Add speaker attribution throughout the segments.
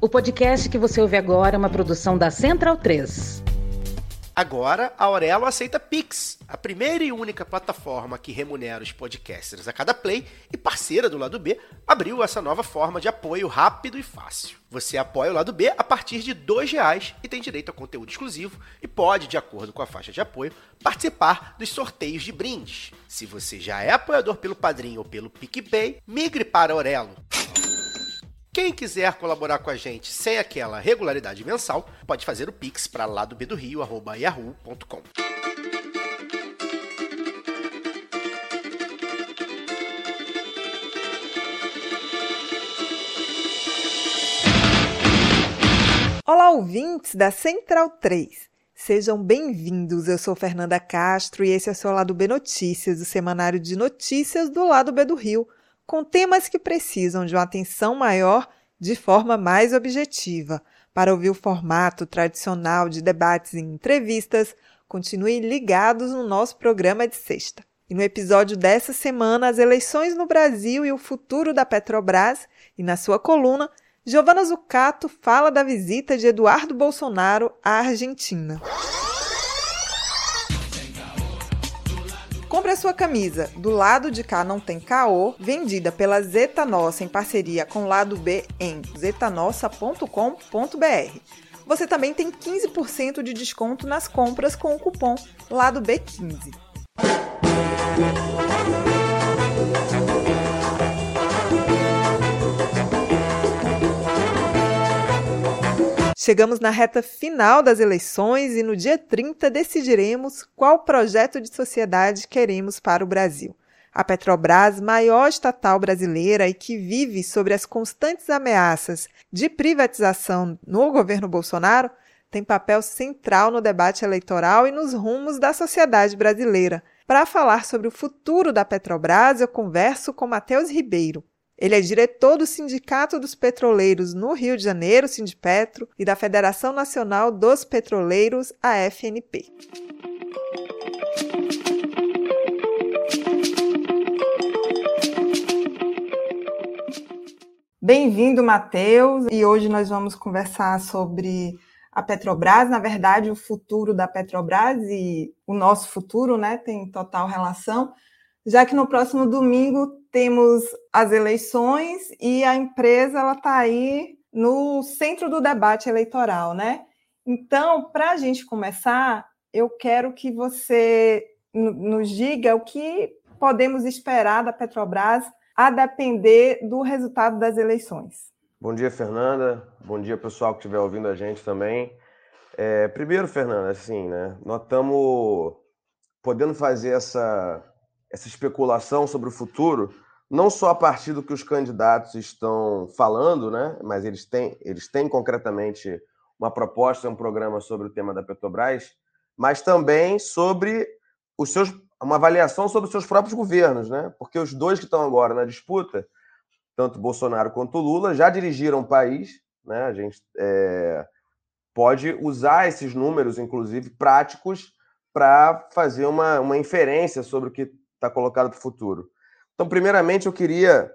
Speaker 1: O podcast que você ouve agora é uma produção da Central 3.
Speaker 2: Agora, a Aurelo aceita Pix, a primeira e única plataforma que remunera os podcasters a cada play e parceira do lado B, abriu essa nova forma de apoio rápido e fácil. Você apoia o lado B a partir de R$ reais e tem direito a conteúdo exclusivo e pode, de acordo com a faixa de apoio, participar dos sorteios de brindes. Se você já é apoiador pelo Padrinho ou pelo PicPay, migre para Aurelo. Quem quiser colaborar com a gente sem aquela regularidade mensal, pode fazer o pix para lá do do Rio, yahoo.com.
Speaker 3: Olá, ouvintes da Central 3. Sejam bem-vindos. Eu sou Fernanda Castro e esse é o seu Lado B Notícias, o semanário de notícias do Lado B do Rio com temas que precisam de uma atenção maior de forma mais objetiva. Para ouvir o formato tradicional de debates e entrevistas, continue ligados no nosso programa de sexta. E no episódio dessa semana, as eleições no Brasil e o futuro da Petrobras, e na sua coluna, Giovana Zucato fala da visita de Eduardo Bolsonaro à Argentina. Compre a sua camisa Do Lado de Cá Não Tem Caô, vendida pela Zeta Nossa em parceria com o Lado B em zetanossa.com.br. Você também tem 15% de desconto nas compras com o cupom Lado B15. Chegamos na reta final das eleições e no dia 30 decidiremos qual projeto de sociedade queremos para o Brasil. A Petrobras, maior estatal brasileira e que vive sobre as constantes ameaças de privatização no governo Bolsonaro, tem papel central no debate eleitoral e nos rumos da sociedade brasileira. Para falar sobre o futuro da Petrobras, eu converso com Matheus Ribeiro, ele é diretor do Sindicato dos Petroleiros no Rio de Janeiro, Sindipetro, e da Federação Nacional dos Petroleiros, a FNP. Bem-vindo, Matheus, e hoje nós vamos conversar sobre a Petrobras, na verdade, o futuro da Petrobras e o nosso futuro, né, tem total relação, já que no próximo domingo temos as eleições e a empresa ela está aí no centro do debate eleitoral, né? Então, para a gente começar, eu quero que você nos diga o que podemos esperar da Petrobras a depender do resultado das eleições.
Speaker 4: Bom dia, Fernanda. Bom dia, pessoal que estiver ouvindo a gente também. É, primeiro, Fernanda, assim, né? Nós estamos podendo fazer essa essa especulação sobre o futuro, não só a partir do que os candidatos estão falando, né, mas eles têm, eles têm concretamente uma proposta, um programa sobre o tema da Petrobras, mas também sobre os seus, uma avaliação sobre os seus próprios governos, né? Porque os dois que estão agora na disputa, tanto Bolsonaro quanto Lula, já dirigiram o país, né? A gente é, pode usar esses números, inclusive práticos, para fazer uma, uma inferência sobre o que está colocado para o futuro. Então, primeiramente, eu queria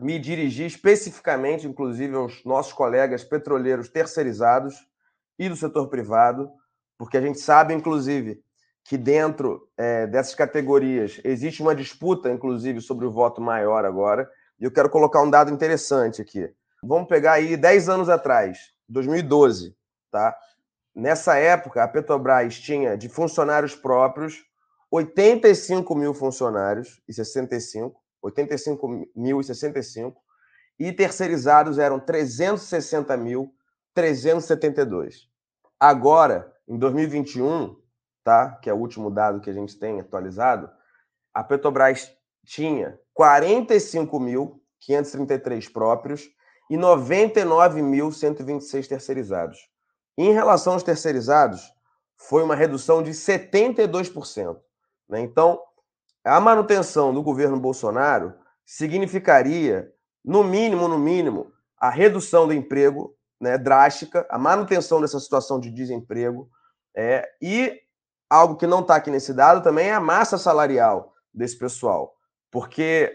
Speaker 4: me dirigir especificamente, inclusive, aos nossos colegas petroleiros terceirizados e do setor privado, porque a gente sabe, inclusive, que dentro é, dessas categorias existe uma disputa, inclusive, sobre o voto maior agora. E eu quero colocar um dado interessante aqui. Vamos pegar aí 10 anos atrás, 2012, tá? Nessa época, a Petrobras tinha de funcionários próprios 85 mil funcionários e 65, 85 mil e 65, e terceirizados eram 360 mil 372. Agora, em 2021, tá? Que é o último dado que a gente tem atualizado, a Petrobras tinha 45.533 próprios e 99.126 terceirizados. Em relação aos terceirizados, foi uma redução de 72%. Né? Então, a manutenção do governo Bolsonaro significaria, no mínimo, no mínimo, a redução do emprego né, drástica, a manutenção dessa situação de desemprego, é, e algo que não está aqui nesse dado também é a massa salarial desse pessoal. Porque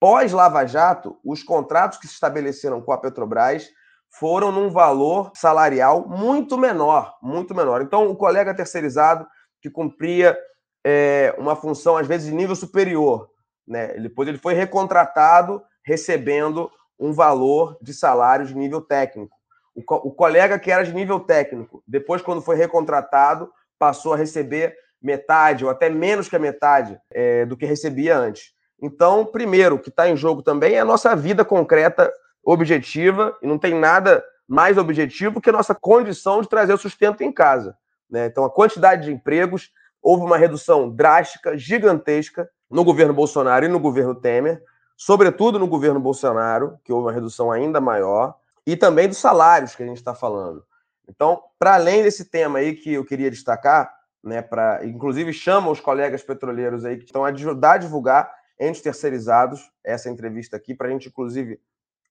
Speaker 4: pós-Lava Jato, os contratos que se estabeleceram com a Petrobras foram num valor salarial muito menor, muito menor. Então, o colega terceirizado que cumpria é, uma função, às vezes, de nível superior, né? Depois ele foi recontratado recebendo um valor de salário de nível técnico. O, co o colega que era de nível técnico, depois, quando foi recontratado, passou a receber metade ou até menos que a metade é, do que recebia antes. Então, primeiro, o que está em jogo também é a nossa vida concreta, objetiva, e não tem nada mais objetivo que a nossa condição de trazer o sustento em casa. Né? Então, a quantidade de empregos, houve uma redução drástica, gigantesca, no governo Bolsonaro e no governo Temer, sobretudo no governo Bolsonaro, que houve uma redução ainda maior, e também dos salários que a gente está falando. Então, para além desse tema aí que eu queria destacar, né, para inclusive chama os colegas petroleiros aí que estão a ajudar a divulgar entre terceirizados essa entrevista aqui, para a gente, inclusive,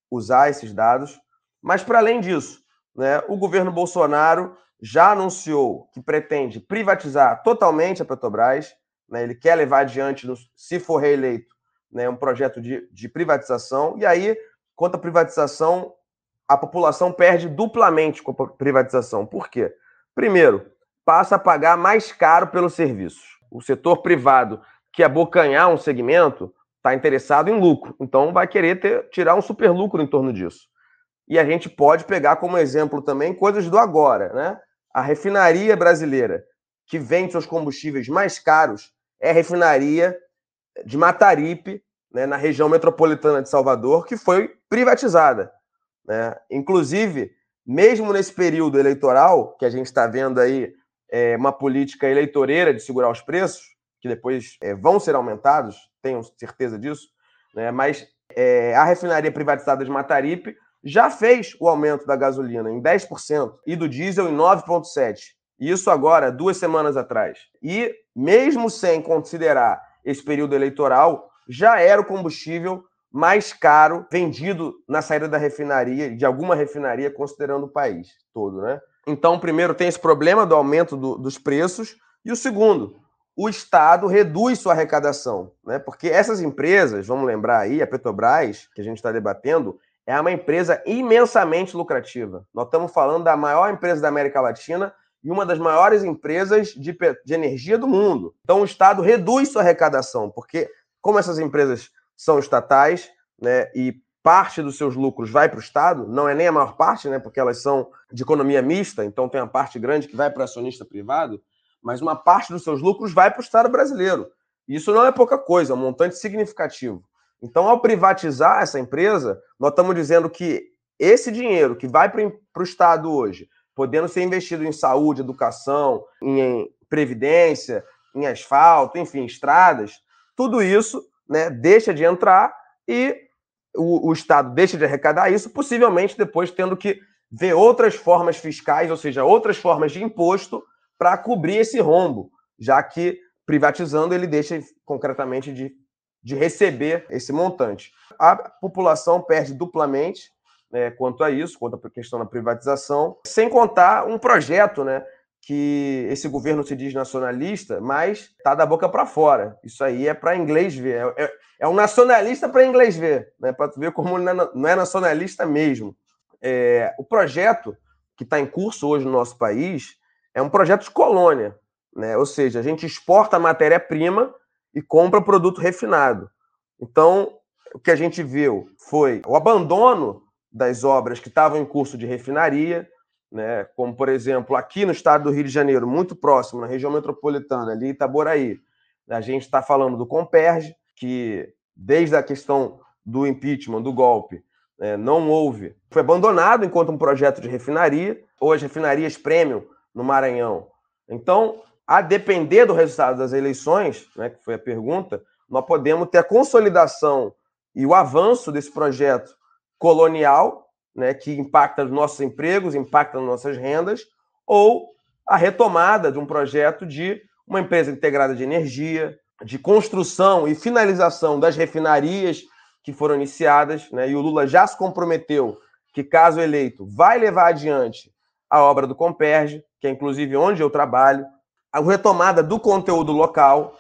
Speaker 4: usar esses dados. Mas, para além disso, né, o governo Bolsonaro já anunciou que pretende privatizar totalmente a Petrobras. Né, ele quer levar adiante, se for reeleito, né, um projeto de, de privatização. E aí, quanto à privatização, a população perde duplamente com a privatização. Por quê? Primeiro, passa a pagar mais caro pelos serviços. O setor privado que abocanhar um segmento está interessado em lucro, então vai querer ter, tirar um super lucro em torno disso. E a gente pode pegar como exemplo também coisas do agora, né? A refinaria brasileira que vende seus combustíveis mais caros é a refinaria de Mataripe, né, na região metropolitana de Salvador, que foi privatizada. Né? Inclusive, mesmo nesse período eleitoral, que a gente está vendo aí é, uma política eleitoreira de segurar os preços, que depois é, vão ser aumentados, tenho certeza disso, né? mas é, a refinaria privatizada de Mataripe já fez o aumento da gasolina em 10% e do diesel em 9,7%. Isso agora, duas semanas atrás. E mesmo sem considerar esse período eleitoral, já era o combustível mais caro vendido na saída da refinaria, de alguma refinaria, considerando o país todo, né? Então, primeiro, tem esse problema do aumento do, dos preços, e o segundo, o Estado reduz sua arrecadação, né? Porque essas empresas, vamos lembrar aí, a Petrobras, que a gente está debatendo, é uma empresa imensamente lucrativa. Nós estamos falando da maior empresa da América Latina e uma das maiores empresas de, de energia do mundo. Então, o Estado reduz sua arrecadação, porque, como essas empresas são estatais, né, e parte dos seus lucros vai para o Estado, não é nem a maior parte, né, porque elas são de economia mista, então tem a parte grande que vai para acionista privado, mas uma parte dos seus lucros vai para o Estado brasileiro. Isso não é pouca coisa, é um montante significativo. Então, ao privatizar essa empresa, nós estamos dizendo que esse dinheiro que vai para o Estado hoje, podendo ser investido em saúde, educação, em previdência, em asfalto, enfim, estradas, tudo isso né, deixa de entrar e o, o Estado deixa de arrecadar isso, possivelmente depois tendo que ver outras formas fiscais, ou seja, outras formas de imposto para cobrir esse rombo, já que privatizando ele deixa concretamente de, de receber esse montante. A população perde duplamente né, quanto a isso, quanto à questão da privatização, sem contar um projeto né, que esse governo se diz nacionalista, mas está da boca para fora. Isso aí é para inglês ver. É, é, é um nacionalista para inglês ver, né? para ver como é não é nacionalista mesmo. É, o projeto que está em curso hoje no nosso país é um projeto de colônia, né? ou seja, a gente exporta matéria-prima e compra produto refinado. Então, o que a gente viu foi o abandono das obras que estavam em curso de refinaria, né? como, por exemplo, aqui no estado do Rio de Janeiro, muito próximo, na região metropolitana, ali Itaboraí, a gente está falando do Comperge, que desde a questão do impeachment, do golpe, né, não houve, foi abandonado enquanto um projeto de refinaria, ou as refinarias premium no Maranhão. Então, a depender do resultado das eleições, né, que foi a pergunta, nós podemos ter a consolidação e o avanço desse projeto colonial né, que impacta os nossos empregos, impacta as nossas rendas, ou a retomada de um projeto de uma empresa integrada de energia, de construção e finalização das refinarias que foram iniciadas, né, e o Lula já se comprometeu que, caso eleito, vai levar adiante a obra do Comperge, que é inclusive onde eu trabalho, a retomada do conteúdo local,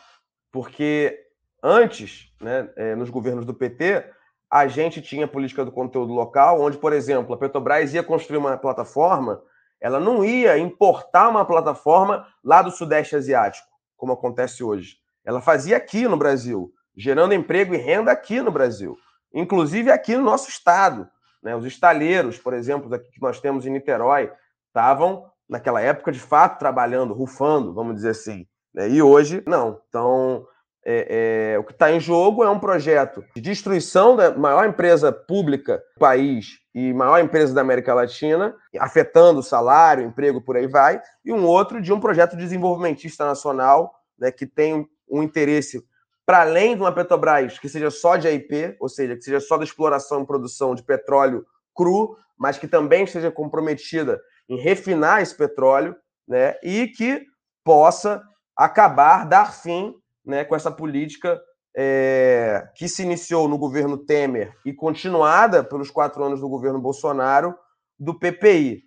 Speaker 4: porque antes, né, eh, nos governos do PT, a gente tinha política do conteúdo local, onde, por exemplo, a Petrobras ia construir uma plataforma, ela não ia importar uma plataforma lá do Sudeste Asiático, como acontece hoje. Ela fazia aqui no Brasil, gerando emprego e renda aqui no Brasil, inclusive aqui no nosso estado. Né? Os estaleiros, por exemplo, que nós temos em Niterói, estavam, naquela época, de fato, trabalhando, rufando, vamos dizer assim. Né? E hoje, não. Então, é, é, o que está em jogo é um projeto de destruição da maior empresa pública do país e maior empresa da América Latina, afetando o salário, emprego, por aí vai, e um outro de um projeto desenvolvimentista nacional né, que tem um interesse para além de uma Petrobras que seja só de AIP, ou seja, que seja só da exploração e produção de petróleo cru, mas que também esteja comprometida em refinar esse petróleo, né, e que possa acabar, dar fim né, com essa política é, que se iniciou no governo Temer e continuada pelos quatro anos do governo Bolsonaro, do PPI,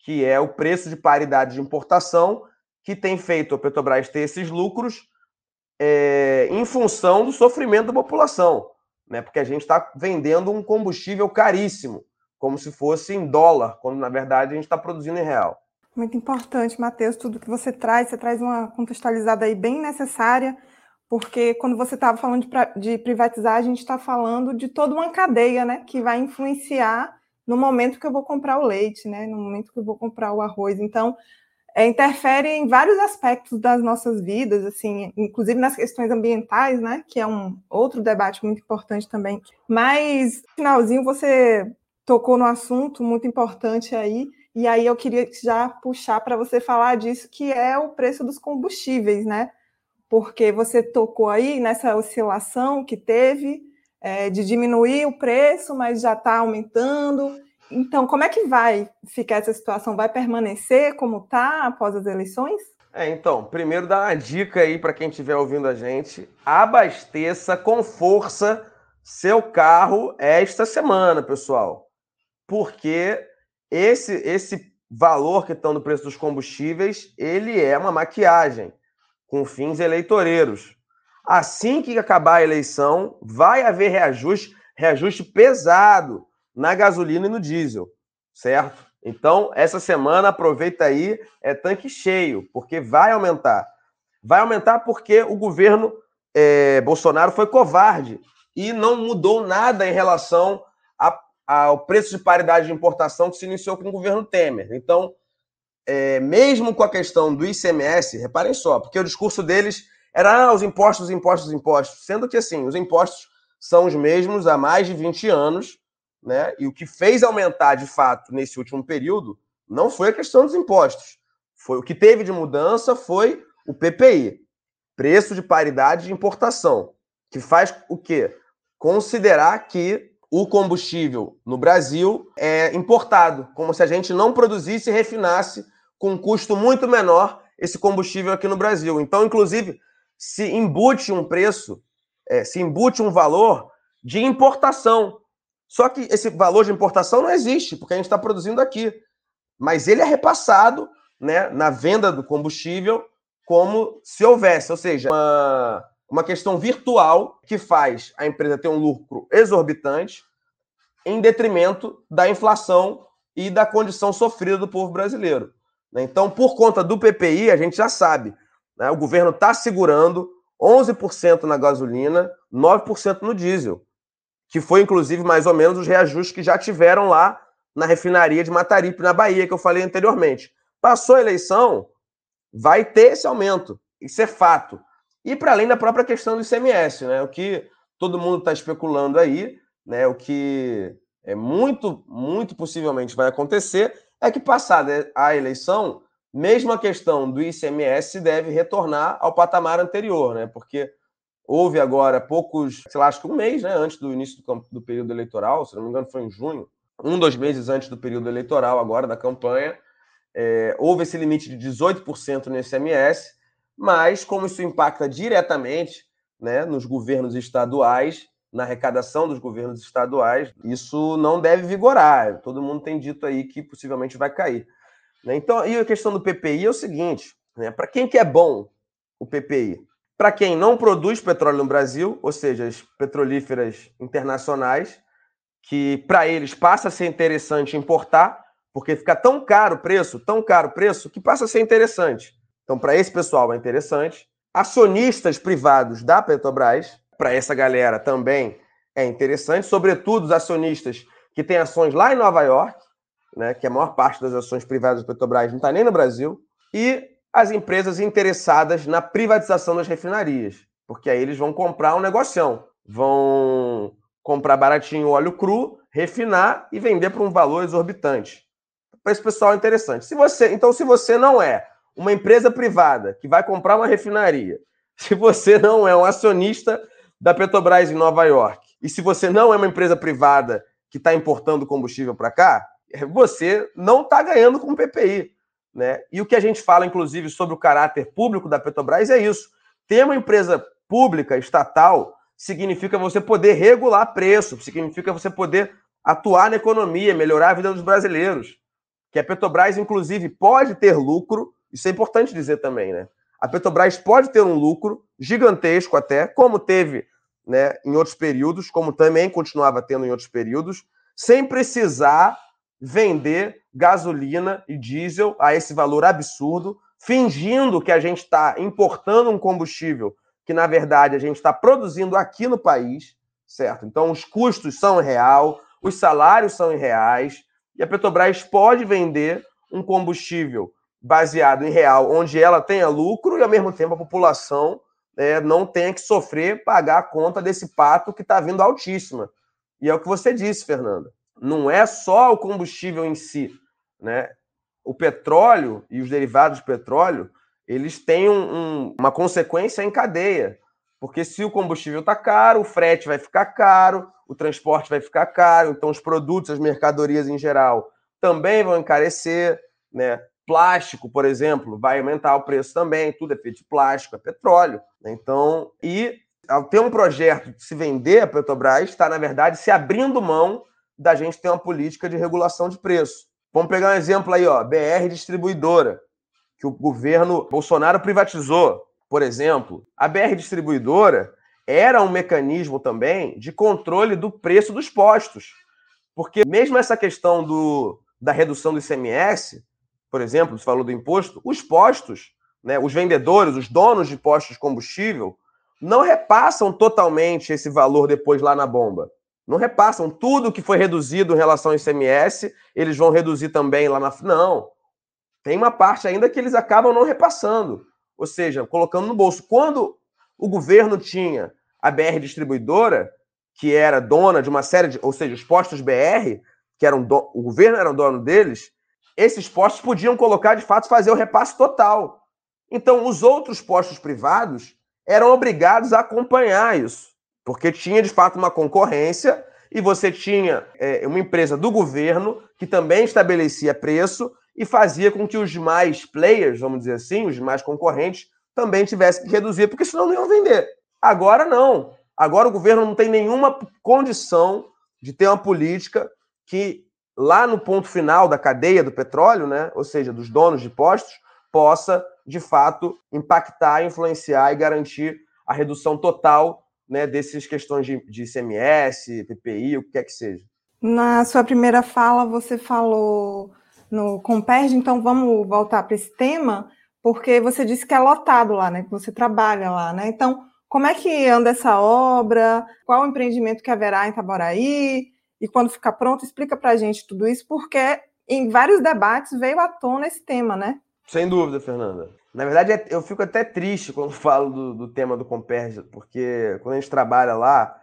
Speaker 4: que é o preço de paridade de importação, que tem feito a Petrobras ter esses lucros é, em função do sofrimento da população, né? porque a gente está vendendo um combustível caríssimo, como se fosse em dólar, quando na verdade a gente está produzindo em real.
Speaker 3: Muito importante, Matheus, tudo que você traz, você traz uma contextualizada aí bem necessária porque quando você estava falando de, de, privatizar, a gente está falando de toda uma cadeia, né, que vai influenciar no momento que eu vou comprar o leite, né, no momento que eu vou comprar o arroz. Então, é, interfere em vários aspectos das nossas vidas, assim, inclusive nas questões ambientais, né, que é um outro debate muito importante também. Mas, no finalzinho, você tocou no assunto muito importante aí, e aí eu queria já puxar para você falar disso, que é o preço dos combustíveis, né? porque você tocou aí nessa oscilação que teve é, de diminuir o preço, mas já está aumentando. Então, como é que vai ficar essa situação? Vai permanecer como está após as eleições?
Speaker 4: É, então, primeiro dá uma dica aí para quem estiver ouvindo a gente: abasteça com força seu carro esta semana, pessoal. Porque esse esse valor que estão no preço dos combustíveis, ele é uma maquiagem com fins eleitoreiros. Assim que acabar a eleição, vai haver reajuste, reajuste pesado na gasolina e no diesel, certo? Então, essa semana, aproveita aí, é tanque cheio, porque vai aumentar. Vai aumentar porque o governo é, Bolsonaro foi covarde e não mudou nada em relação ao preço de paridade de importação que se iniciou com o governo Temer. Então, é, mesmo com a questão do ICMS, reparem só, porque o discurso deles era ah, os impostos, impostos, impostos, sendo que assim, os impostos são os mesmos há mais de 20 anos, né? E o que fez aumentar de fato nesse último período não foi a questão dos impostos. Foi o que teve de mudança foi o PPI, preço de paridade de importação, que faz o quê? Considerar que o combustível no Brasil é importado, como se a gente não produzisse e refinasse com um custo muito menor esse combustível aqui no Brasil. Então, inclusive, se embute um preço, é, se embute um valor de importação. Só que esse valor de importação não existe, porque a gente está produzindo aqui. Mas ele é repassado né, na venda do combustível como se houvesse, ou seja, uma, uma questão virtual que faz a empresa ter um lucro exorbitante em detrimento da inflação e da condição sofrida do povo brasileiro. Né? Então, por conta do PPI, a gente já sabe, né? o governo está segurando 11% na gasolina, 9% no diesel, que foi inclusive mais ou menos os reajustes que já tiveram lá na refinaria de Mataripe, na Bahia, que eu falei anteriormente. Passou a eleição, vai ter esse aumento, isso é fato. E para além da própria questão do ICMS, né? o que todo mundo está especulando aí, né? o que é muito, muito possivelmente vai acontecer é que, passada a eleição, mesmo a questão do ICMS deve retornar ao patamar anterior, né? Porque houve agora poucos, sei lá, acho que um mês, né, antes do início do, do período eleitoral, se não me engano foi em junho, um, dois meses antes do período eleitoral agora, da campanha, é, houve esse limite de 18% no ICMS, mas como isso impacta diretamente né, nos governos estaduais, na arrecadação dos governos estaduais, isso não deve vigorar. Todo mundo tem dito aí que possivelmente vai cair. Né? Então, e a questão do PPI é o seguinte: né? para quem que é bom o PPI? Para quem não produz petróleo no Brasil, ou seja, as petrolíferas internacionais, que para eles passa a ser interessante importar, porque fica tão caro o preço, tão caro o preço, que passa a ser interessante. Então, para esse pessoal é interessante. Acionistas privados da Petrobras, para essa galera também é interessante, sobretudo os acionistas que têm ações lá em Nova York, né, que a maior parte das ações privadas da Petrobras não está nem no Brasil, e as empresas interessadas na privatização das refinarias, porque aí eles vão comprar um negocião, vão comprar baratinho óleo cru, refinar e vender por um valor exorbitante. Para esse pessoal é interessante. Se você, então, se você não é uma empresa privada que vai comprar uma refinaria, se você não é um acionista da Petrobras em Nova York, e se você não é uma empresa privada que está importando combustível para cá, você não está ganhando com o PPI. Né? E o que a gente fala, inclusive, sobre o caráter público da Petrobras é isso. Ter uma empresa pública, estatal, significa você poder regular preço, significa você poder atuar na economia, melhorar a vida dos brasileiros. Que a Petrobras, inclusive, pode ter lucro, isso é importante dizer também, né? A Petrobras pode ter um lucro gigantesco até, como teve né, em outros períodos, como também continuava tendo em outros períodos, sem precisar vender gasolina e diesel a esse valor absurdo, fingindo que a gente está importando um combustível que, na verdade, a gente está produzindo aqui no país, certo? Então, os custos são real, os salários são reais, e a Petrobras pode vender um combustível baseado em real, onde ela tenha lucro e, ao mesmo tempo, a população é, não tenha que sofrer pagar a conta desse pato que está vindo altíssima. E é o que você disse, Fernanda não é só o combustível em si, né? O petróleo e os derivados de petróleo, eles têm um, um, uma consequência em cadeia. Porque se o combustível está caro, o frete vai ficar caro, o transporte vai ficar caro, então os produtos, as mercadorias em geral também vão encarecer, né? Plástico, por exemplo, vai aumentar o preço também, tudo é feito de plástico, é petróleo. Né? Então, e ao ter um projeto de se vender a Petrobras, está, na verdade, se abrindo mão da gente ter uma política de regulação de preço. Vamos pegar um exemplo aí, ó, BR Distribuidora, que o governo Bolsonaro privatizou, por exemplo. A BR Distribuidora era um mecanismo também de controle do preço dos postos. Porque mesmo essa questão do, da redução do ICMS, por exemplo, você falou do imposto, os postos, né, os vendedores, os donos de postos de combustível, não repassam totalmente esse valor depois lá na bomba. Não repassam tudo que foi reduzido em relação ao ICMS, eles vão reduzir também lá na. Não. Tem uma parte ainda que eles acabam não repassando, ou seja, colocando no bolso. Quando o governo tinha a BR distribuidora, que era dona de uma série de. Ou seja, os postos BR, que eram do, o governo era dono deles, esses postos podiam colocar, de fato, fazer o repasse total. Então, os outros postos privados eram obrigados a acompanhar isso porque tinha de fato uma concorrência e você tinha é, uma empresa do governo que também estabelecia preço e fazia com que os demais players, vamos dizer assim, os demais concorrentes, também tivessem que reduzir, porque senão não iam vender. Agora não. Agora o governo não tem nenhuma condição de ter uma política que, lá no ponto final da cadeia do petróleo, né, ou seja, dos donos de postos, possa, de fato, impactar, influenciar e garantir a redução total né, dessas questões de, de ICMS, PPI, o que quer que seja.
Speaker 3: Na sua primeira fala, você falou no Comperge, então vamos voltar para esse tema, porque você disse que é lotado lá, né? Que você trabalha lá, né? Então, como é que anda essa obra? Qual o empreendimento que haverá em Itaboraí? E quando ficar pronto, explica para a gente tudo isso, porque em vários debates veio à tona esse tema, né?
Speaker 4: Sem dúvida, Fernanda. Na verdade, é, eu fico até triste quando falo do, do tema do Comperja, porque quando a gente trabalha lá,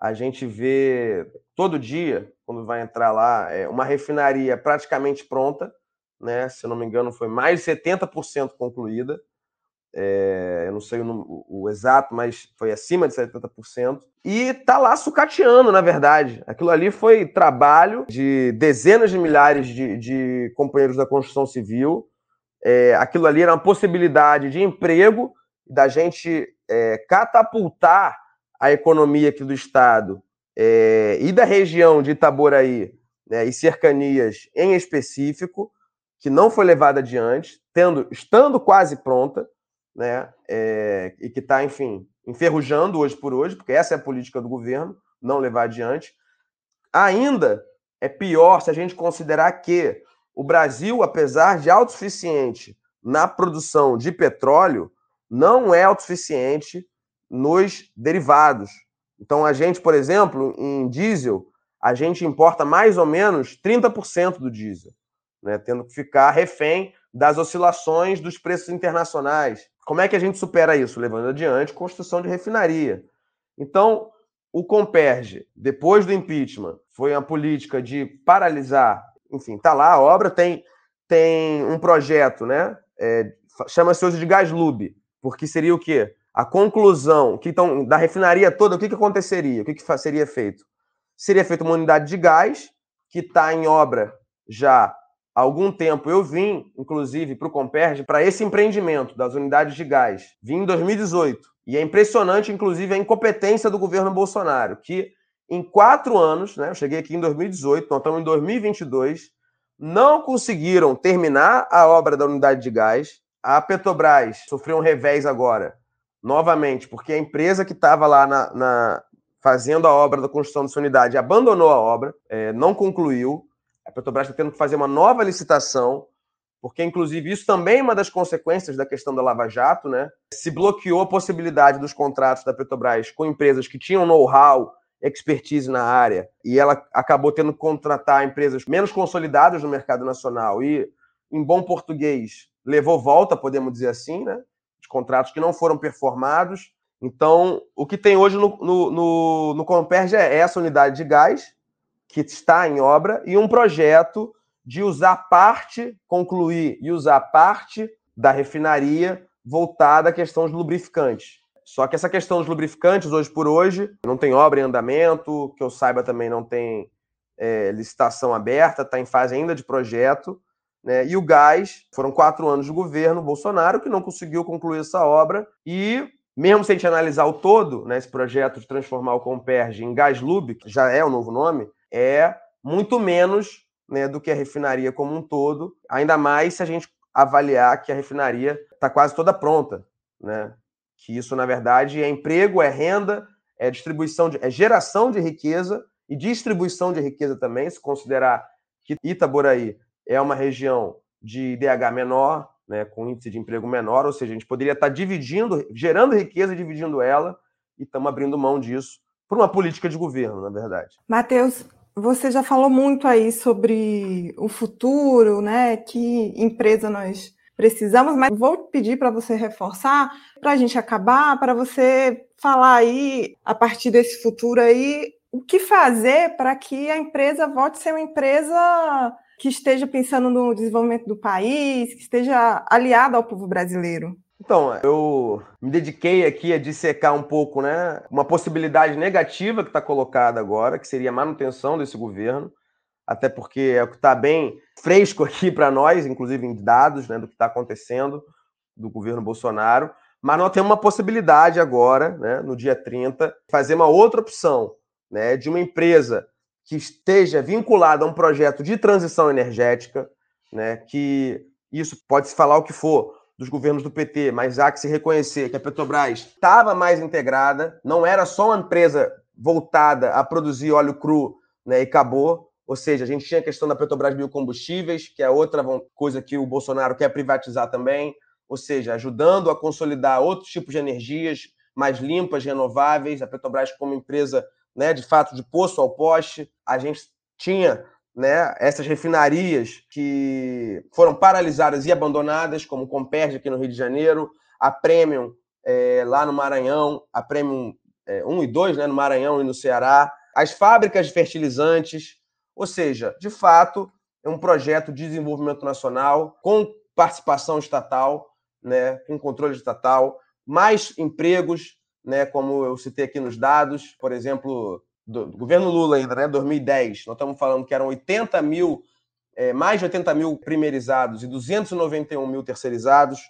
Speaker 4: a gente vê todo dia, quando vai entrar lá, é uma refinaria praticamente pronta, né? Se eu não me engano, foi mais de 70% concluída. É, eu não sei o, o, exato, mas foi acima de 70%. E tá lá sucateando, na verdade. Aquilo ali foi trabalho de dezenas de milhares de, de companheiros da construção civil, é, aquilo ali era uma possibilidade de emprego, da gente é, catapultar a economia aqui do Estado é, e da região de Itaboraí né, e cercanias em específico, que não foi levada adiante, tendo, estando quase pronta, né, é, e que está, enfim, enferrujando hoje por hoje, porque essa é a política do governo, não levar adiante. ainda é pior se a gente considerar que o Brasil, apesar de autossuficiente na produção de petróleo, não é autossuficiente nos derivados. Então, a gente, por exemplo, em diesel, a gente importa mais ou menos 30% do diesel, né, tendo que ficar refém das oscilações dos preços internacionais. Como é que a gente supera isso? Levando adiante construção de refinaria. Então, o Comperge, depois do impeachment, foi uma política de paralisar, enfim, tá lá, a obra tem, tem um projeto, né? É, Chama-se hoje de Gaslub, porque seria o quê? A conclusão que então, da refinaria toda, o que, que aconteceria? O que, que seria feito? Seria feita uma unidade de gás, que está em obra já há algum tempo. Eu vim, inclusive, para o Comperge, para esse empreendimento das unidades de gás. Vim em 2018. E é impressionante, inclusive, a incompetência do governo Bolsonaro, que em quatro anos, né, eu cheguei aqui em 2018, nós estamos em 2022, não conseguiram terminar a obra da unidade de gás. A Petrobras sofreu um revés agora, novamente, porque a empresa que estava lá na, na, fazendo a obra da construção dessa unidade abandonou a obra, é, não concluiu. A Petrobras está tendo que fazer uma nova licitação porque inclusive isso também é uma das consequências da questão da Lava Jato, né? Se bloqueou a possibilidade dos contratos da Petrobras com empresas que tinham know-how, expertise na área, e ela acabou tendo que contratar empresas menos consolidadas no mercado nacional e, em bom português, levou volta, podemos dizer assim, né? De contratos que não foram performados. Então, o que tem hoje no, no, no, no Comperge é essa unidade de gás, que está em obra, e um projeto de usar parte, concluir e usar parte da refinaria voltada à questão dos lubrificantes. Só que essa questão dos lubrificantes, hoje por hoje, não tem obra em andamento, que eu saiba também não tem é, licitação aberta, está em fase ainda de projeto. Né? E o gás, foram quatro anos de governo Bolsonaro que não conseguiu concluir essa obra. E, mesmo se a gente analisar o todo, né, esse projeto de transformar o Comperge em Gás Lube, que já é o novo nome, é muito menos né, do que a refinaria como um todo, ainda mais se a gente avaliar que a refinaria está quase toda pronta, né? Que isso, na verdade, é emprego, é renda, é distribuição, de, é geração de riqueza e distribuição de riqueza também, se considerar que Itaboraí é uma região de IDH menor, né, com índice de emprego menor, ou seja, a gente poderia estar tá dividindo, gerando riqueza e dividindo ela, e estamos abrindo mão disso por uma política de governo, na verdade.
Speaker 3: Matheus, você já falou muito aí sobre o futuro, né? Que empresa nós precisamos, mas vou pedir para você reforçar, para a gente acabar, para você falar aí, a partir desse futuro aí, o que fazer para que a empresa volte a ser uma empresa que esteja pensando no desenvolvimento do país, que esteja aliada ao povo brasileiro.
Speaker 4: Então, eu me dediquei aqui a dissecar um pouco, né, uma possibilidade negativa que está colocada agora, que seria a manutenção desse governo, até porque é o que está bem fresco aqui para nós, inclusive em dados, né, do que está acontecendo do governo Bolsonaro. Mas nós temos uma possibilidade agora, né, no dia 30, fazer uma outra opção, né, de uma empresa que esteja vinculada a um projeto de transição energética, né, que isso pode se falar o que for, dos governos do PT, mas há que se reconhecer que a Petrobras estava mais integrada, não era só uma empresa voltada a produzir óleo cru né, e acabou. Ou seja, a gente tinha a questão da Petrobras Biocombustíveis, que é outra coisa que o Bolsonaro quer privatizar também, ou seja, ajudando a consolidar outros tipos de energias mais limpas, renováveis. A Petrobras, como empresa né, de fato de poço ao poste, a gente tinha né, essas refinarias que foram paralisadas e abandonadas, como Comperge aqui no Rio de Janeiro, a Premium é, lá no Maranhão, a Premium é, 1 e 2 né, no Maranhão e no Ceará, as fábricas de fertilizantes, ou seja, de fato, é um projeto de desenvolvimento nacional com participação estatal, né, com controle estatal, mais empregos, né, como eu citei aqui nos dados, por exemplo, do, do, governo Lula ainda, né? 2010, nós estamos falando que eram 80 mil, é, mais de 80 mil primeirizados e 291 mil terceirizados.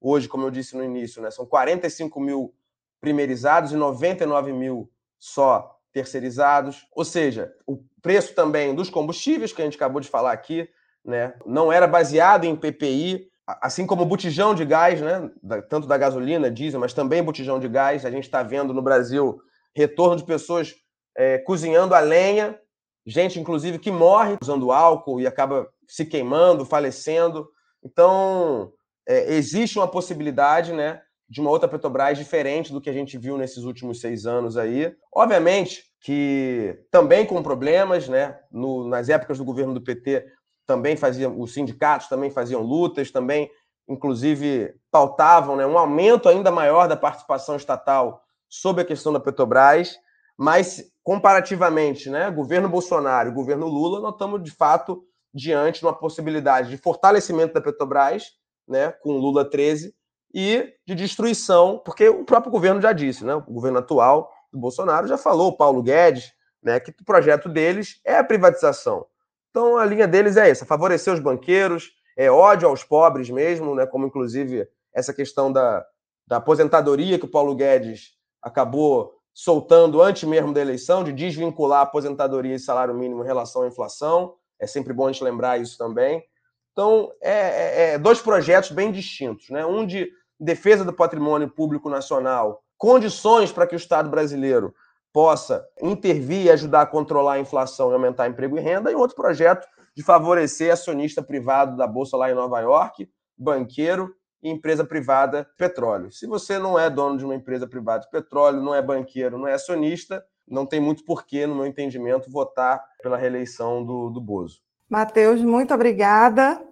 Speaker 4: Hoje, como eu disse no início, né, são 45 mil primeirizados e 99 mil só terceirizados. Ou seja, o preço também dos combustíveis, que a gente acabou de falar aqui, né, não era baseado em PPI, assim como o botijão de gás, né, tanto da gasolina, diesel, mas também botijão de gás. A gente está vendo no Brasil retorno de pessoas é, cozinhando a lenha gente, inclusive, que morre usando álcool e acaba se queimando, falecendo. Então, é, existe uma possibilidade, né, de uma outra Petrobras diferente do que a gente viu nesses últimos seis anos aí. Obviamente que também com problemas, né? No, nas épocas do governo do PT também faziam, os sindicatos também faziam lutas, também, inclusive, pautavam né, um aumento ainda maior da participação estatal sobre a questão da Petrobras, mas comparativamente, né, governo Bolsonaro e governo Lula, nós estamos de fato diante de uma possibilidade de fortalecimento da Petrobras, né, com Lula 13, e de destruição, porque o próprio governo já disse, né, o governo atual do Bolsonaro já falou, Paulo Guedes, né, que o projeto deles é a privatização. Então a linha deles é essa, favorecer os banqueiros, é ódio aos pobres mesmo, né, como inclusive essa questão da, da aposentadoria que o Paulo Guedes acabou soltando antes mesmo da eleição, de desvincular aposentadoria e salário mínimo em relação à inflação. É sempre bom a gente lembrar isso também. Então, é, é, é dois projetos bem distintos. Né? Um de defesa do patrimônio público nacional, condições para que o Estado brasileiro possa intervir e ajudar a controlar a inflação e aumentar emprego e renda, e outro projeto de favorecer acionista privado da Bolsa lá em Nova York, banqueiro e empresa privada petróleo. Se você não é dono de uma empresa privada de petróleo, não é banqueiro, não é acionista, não tem muito porquê, no meu entendimento, votar pela reeleição do, do Bozo.
Speaker 3: Matheus, muito obrigada.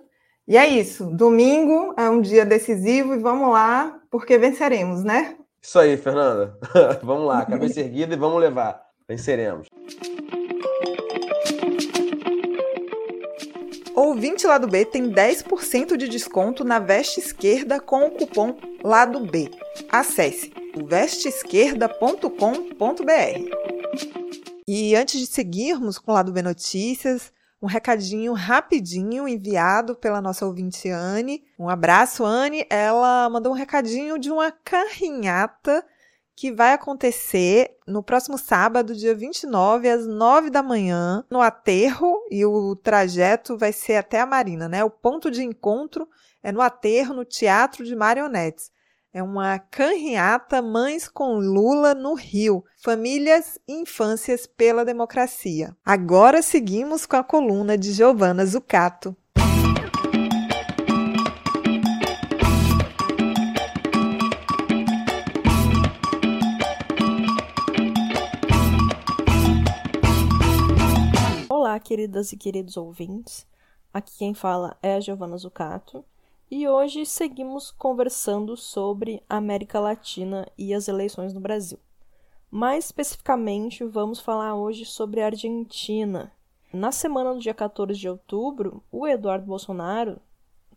Speaker 3: E é isso. Domingo é um dia decisivo e vamos lá, porque venceremos, né?
Speaker 4: Isso aí, Fernanda. vamos lá, cabeça erguida e vamos levar. Venceremos.
Speaker 3: Ouvinte Lado B tem 10% de desconto na veste esquerda com o cupom Lado B. Acesse vesteesquerda.com.br. E antes de seguirmos com o Lado B Notícias, um recadinho rapidinho enviado pela nossa ouvinte Anne. Um abraço, Anne. Ela mandou um recadinho de uma carrinhata que vai acontecer no próximo sábado, dia 29, às 9 da manhã, no aterro, e o trajeto vai ser até a Marina, né? O ponto de encontro é no aterro, no Teatro de Marionetes. É uma canriata Mães com Lula no Rio. Famílias e Infâncias pela Democracia. Agora seguimos com a coluna de Giovana Zucato.
Speaker 5: Queridas e queridos ouvintes. Aqui quem fala é a Giovana Zucato e hoje seguimos conversando sobre a América Latina e as eleições no Brasil. Mais especificamente, vamos falar hoje sobre a Argentina. Na semana do dia 14 de outubro, o Eduardo Bolsonaro,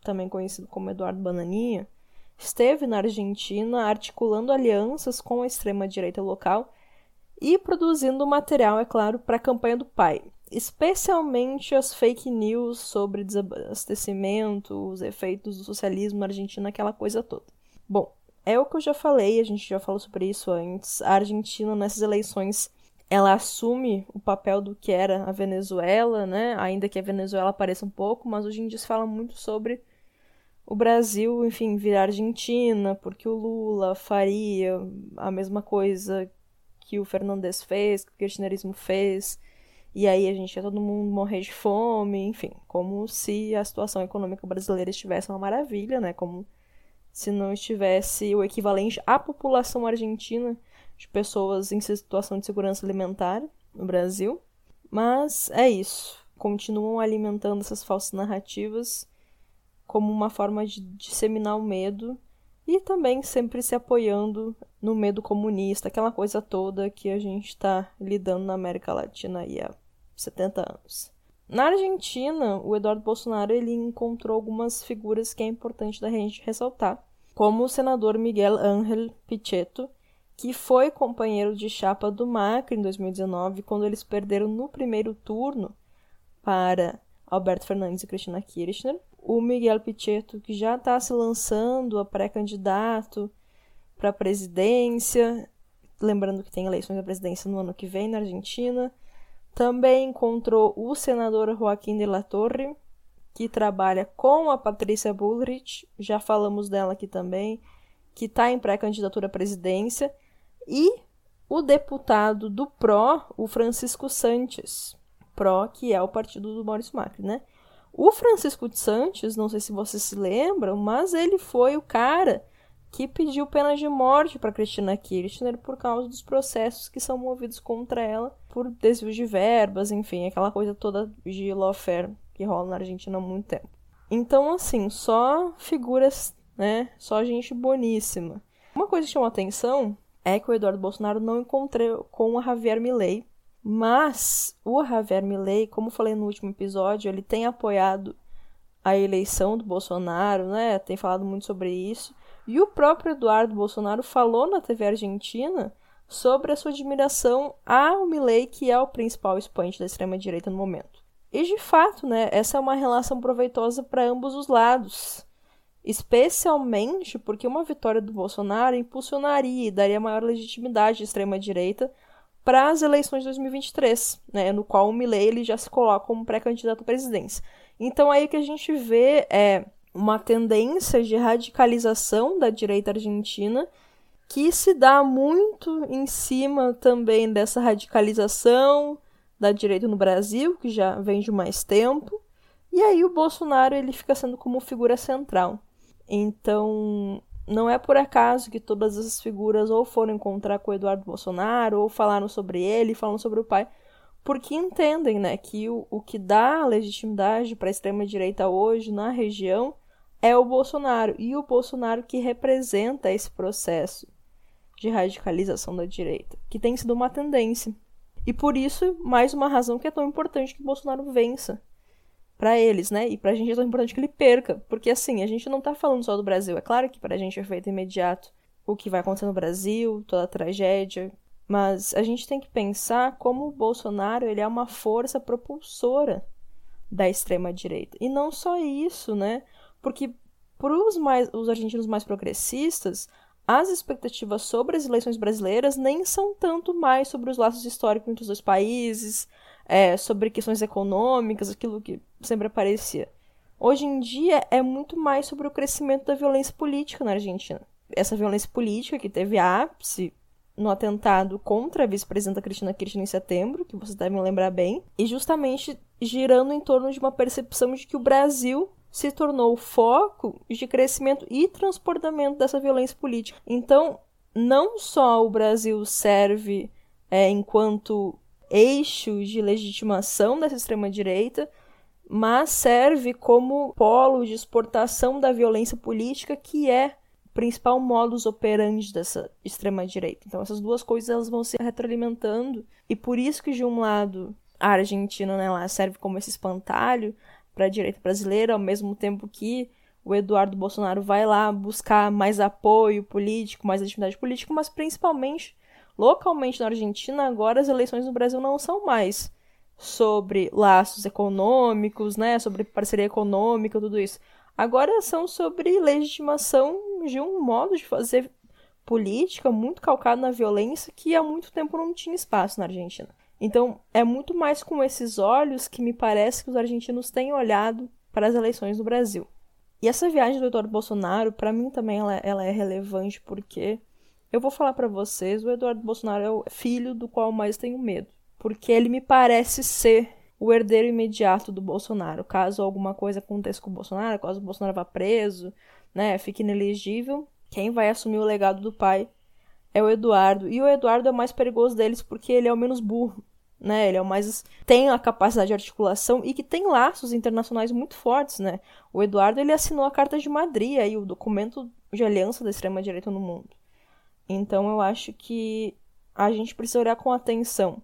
Speaker 5: também conhecido como Eduardo Bananinha, esteve na Argentina articulando alianças com a extrema-direita local e produzindo material, é claro, para a campanha do pai, especialmente as fake news sobre desabastecimento, os efeitos do socialismo na Argentina, aquela coisa toda. Bom, é o que eu já falei, a gente já falou sobre isso antes. A Argentina nessas eleições ela assume o papel do que era a Venezuela, né? Ainda que a Venezuela apareça um pouco, mas hoje em dia se fala muito sobre o Brasil, enfim, virar Argentina, porque o Lula faria a mesma coisa que o Fernandes fez, que o kirchnerismo fez e aí a gente ia todo mundo morrer de fome, enfim, como se a situação econômica brasileira estivesse uma maravilha, né? Como se não estivesse o equivalente à população argentina de pessoas em situação de segurança alimentar no Brasil. Mas é isso. Continuam alimentando essas falsas narrativas como uma forma de disseminar o medo e também sempre se apoiando no medo comunista, aquela coisa toda que a gente está lidando na América Latina aí há 70 anos. Na Argentina, o Eduardo Bolsonaro ele encontrou algumas figuras que é importante da gente ressaltar, como o senador Miguel Ángel Pichetto, que foi companheiro de chapa do Macri em 2019, quando eles perderam no primeiro turno para Alberto Fernandes e Cristina Kirchner. O Miguel Pichetto, que já está se lançando a pré-candidato para a presidência, lembrando que tem eleições da presidência no ano que vem na Argentina. Também encontrou o senador Joaquim de la Torre, que trabalha com a Patrícia Bullrich, já falamos dela aqui também, que está em pré-candidatura à presidência, e o deputado do PRO, o Francisco Santos, PRO, que é o partido do Maurício Macri, né? O Francisco Santos, não sei se vocês se lembram, mas ele foi o cara que pediu pena de morte para Cristina Kirchner por causa dos processos que são movidos contra ela por desvio de verbas, enfim, aquela coisa toda de lawfare que rola na Argentina há muito tempo. Então, assim, só figuras, né? Só gente boníssima. Uma coisa que chamou atenção é que o Eduardo Bolsonaro não encontrou com o Javier Milei, mas o Javier Milei, como falei no último episódio, ele tem apoiado a eleição do Bolsonaro, né? Tem falado muito sobre isso. E o próprio Eduardo Bolsonaro falou na TV Argentina sobre a sua admiração ao Milei, que é o principal expoente da extrema-direita no momento. E de fato, né, essa é uma relação proveitosa para ambos os lados. Especialmente porque uma vitória do Bolsonaro impulsionaria e daria maior legitimidade à extrema-direita para as eleições de 2023, né, no qual o Milley ele já se coloca como pré-candidato à presidência. Então aí o que a gente vê é uma tendência de radicalização da direita argentina que se dá muito em cima também dessa radicalização da direita no Brasil, que já vem de mais tempo. E aí o Bolsonaro ele fica sendo como figura central. Então, não é por acaso que todas essas figuras ou foram encontrar com o Eduardo Bolsonaro, ou falaram sobre ele, falam sobre o pai, porque entendem né, que o, o que dá legitimidade para a extrema-direita hoje na região é o Bolsonaro, e o Bolsonaro que representa esse processo de radicalização da direita, que tem sido uma tendência. E por isso, mais uma razão que é tão importante que o Bolsonaro vença para eles, né? E pra gente é tão importante que ele perca, porque assim, a gente não tá falando só do Brasil. É claro que pra gente é feito imediato o que vai acontecer no Brasil, toda a tragédia, mas a gente tem que pensar como o Bolsonaro, ele é uma força propulsora da extrema direita. E não só isso, né? Porque para os mais os argentinos mais progressistas, as expectativas sobre as eleições brasileiras nem são tanto mais sobre os laços históricos entre os dois países, é, sobre questões econômicas, aquilo que sempre aparecia. Hoje em dia é muito mais sobre o crescimento da violência política na Argentina. Essa violência política que teve ápice no atentado contra a vice-presidenta Cristina Kirchner em setembro, que vocês devem lembrar bem, e justamente girando em torno de uma percepção de que o Brasil se tornou o foco de crescimento e transportamento dessa violência política. Então, não só o Brasil serve é, enquanto eixo de legitimação dessa extrema-direita, mas serve como polo de exportação da violência política, que é o principal modus operandi dessa extrema-direita. Então, essas duas coisas elas vão se retroalimentando, e por isso que, de um lado, a Argentina né, serve como esse espantalho, para a direita brasileira, ao mesmo tempo que o Eduardo Bolsonaro vai lá buscar mais apoio político, mais legitimidade política, mas principalmente localmente na Argentina, agora as eleições no Brasil não são mais sobre laços econômicos, né, sobre parceria econômica, tudo isso. Agora são sobre legitimação de um modo de fazer política muito calcado na violência que há muito tempo não tinha espaço na Argentina. Então, é muito mais com esses olhos que me parece que os argentinos têm olhado para as eleições no Brasil. E essa viagem do Eduardo Bolsonaro, para mim também ela, ela, é relevante porque eu vou falar para vocês, o Eduardo Bolsonaro é o filho do qual mais tenho medo, porque ele me parece ser o herdeiro imediato do Bolsonaro. Caso alguma coisa aconteça com o Bolsonaro, caso o Bolsonaro vá preso, né, fique inelegível, quem vai assumir o legado do pai é o Eduardo. E o Eduardo é o mais perigoso deles porque ele é o menos burro né? Ele é o mais tem a capacidade de articulação e que tem laços internacionais muito fortes, né? O Eduardo ele assinou a Carta de Madrid aí o documento de aliança da extrema direita no mundo. Então eu acho que a gente precisa olhar com atenção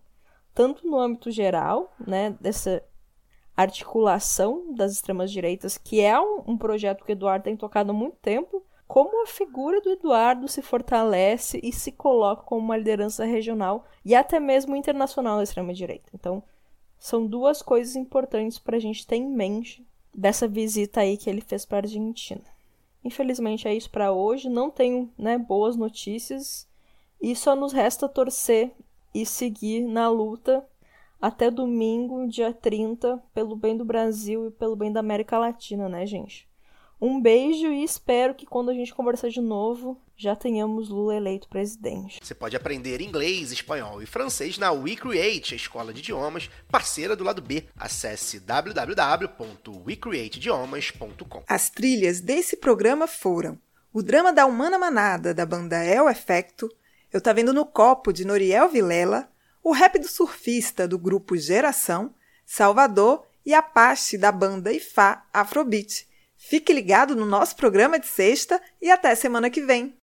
Speaker 5: tanto no âmbito geral, né, dessa articulação das extremas direitas, que é um, um projeto que o Eduardo tem tocado há muito tempo, como a figura do Eduardo se fortalece e se coloca como uma liderança regional e até mesmo internacional da extrema-direita. Então, são duas coisas importantes para a gente ter em mente dessa visita aí que ele fez para a Argentina. Infelizmente é isso para hoje, não tenho né, boas notícias e só nos resta torcer e seguir na luta até domingo, dia 30, pelo bem do Brasil e pelo bem da América Latina, né, gente? Um beijo e espero que quando a gente conversar de novo já tenhamos Lula eleito presidente.
Speaker 2: Você pode aprender inglês, espanhol e francês na WeCreate, a escola de idiomas parceira do lado B. Acesse www.wecreateidiomas.com.
Speaker 3: As trilhas desse programa foram o drama da Humana Manada, da banda El Efecto, Eu Tá Vendo no Copo, de Noriel Vilela, o rap do surfista, do grupo Geração, Salvador e Apache, da banda Ifá Afrobeat. Fique ligado no nosso programa de sexta e até semana que vem.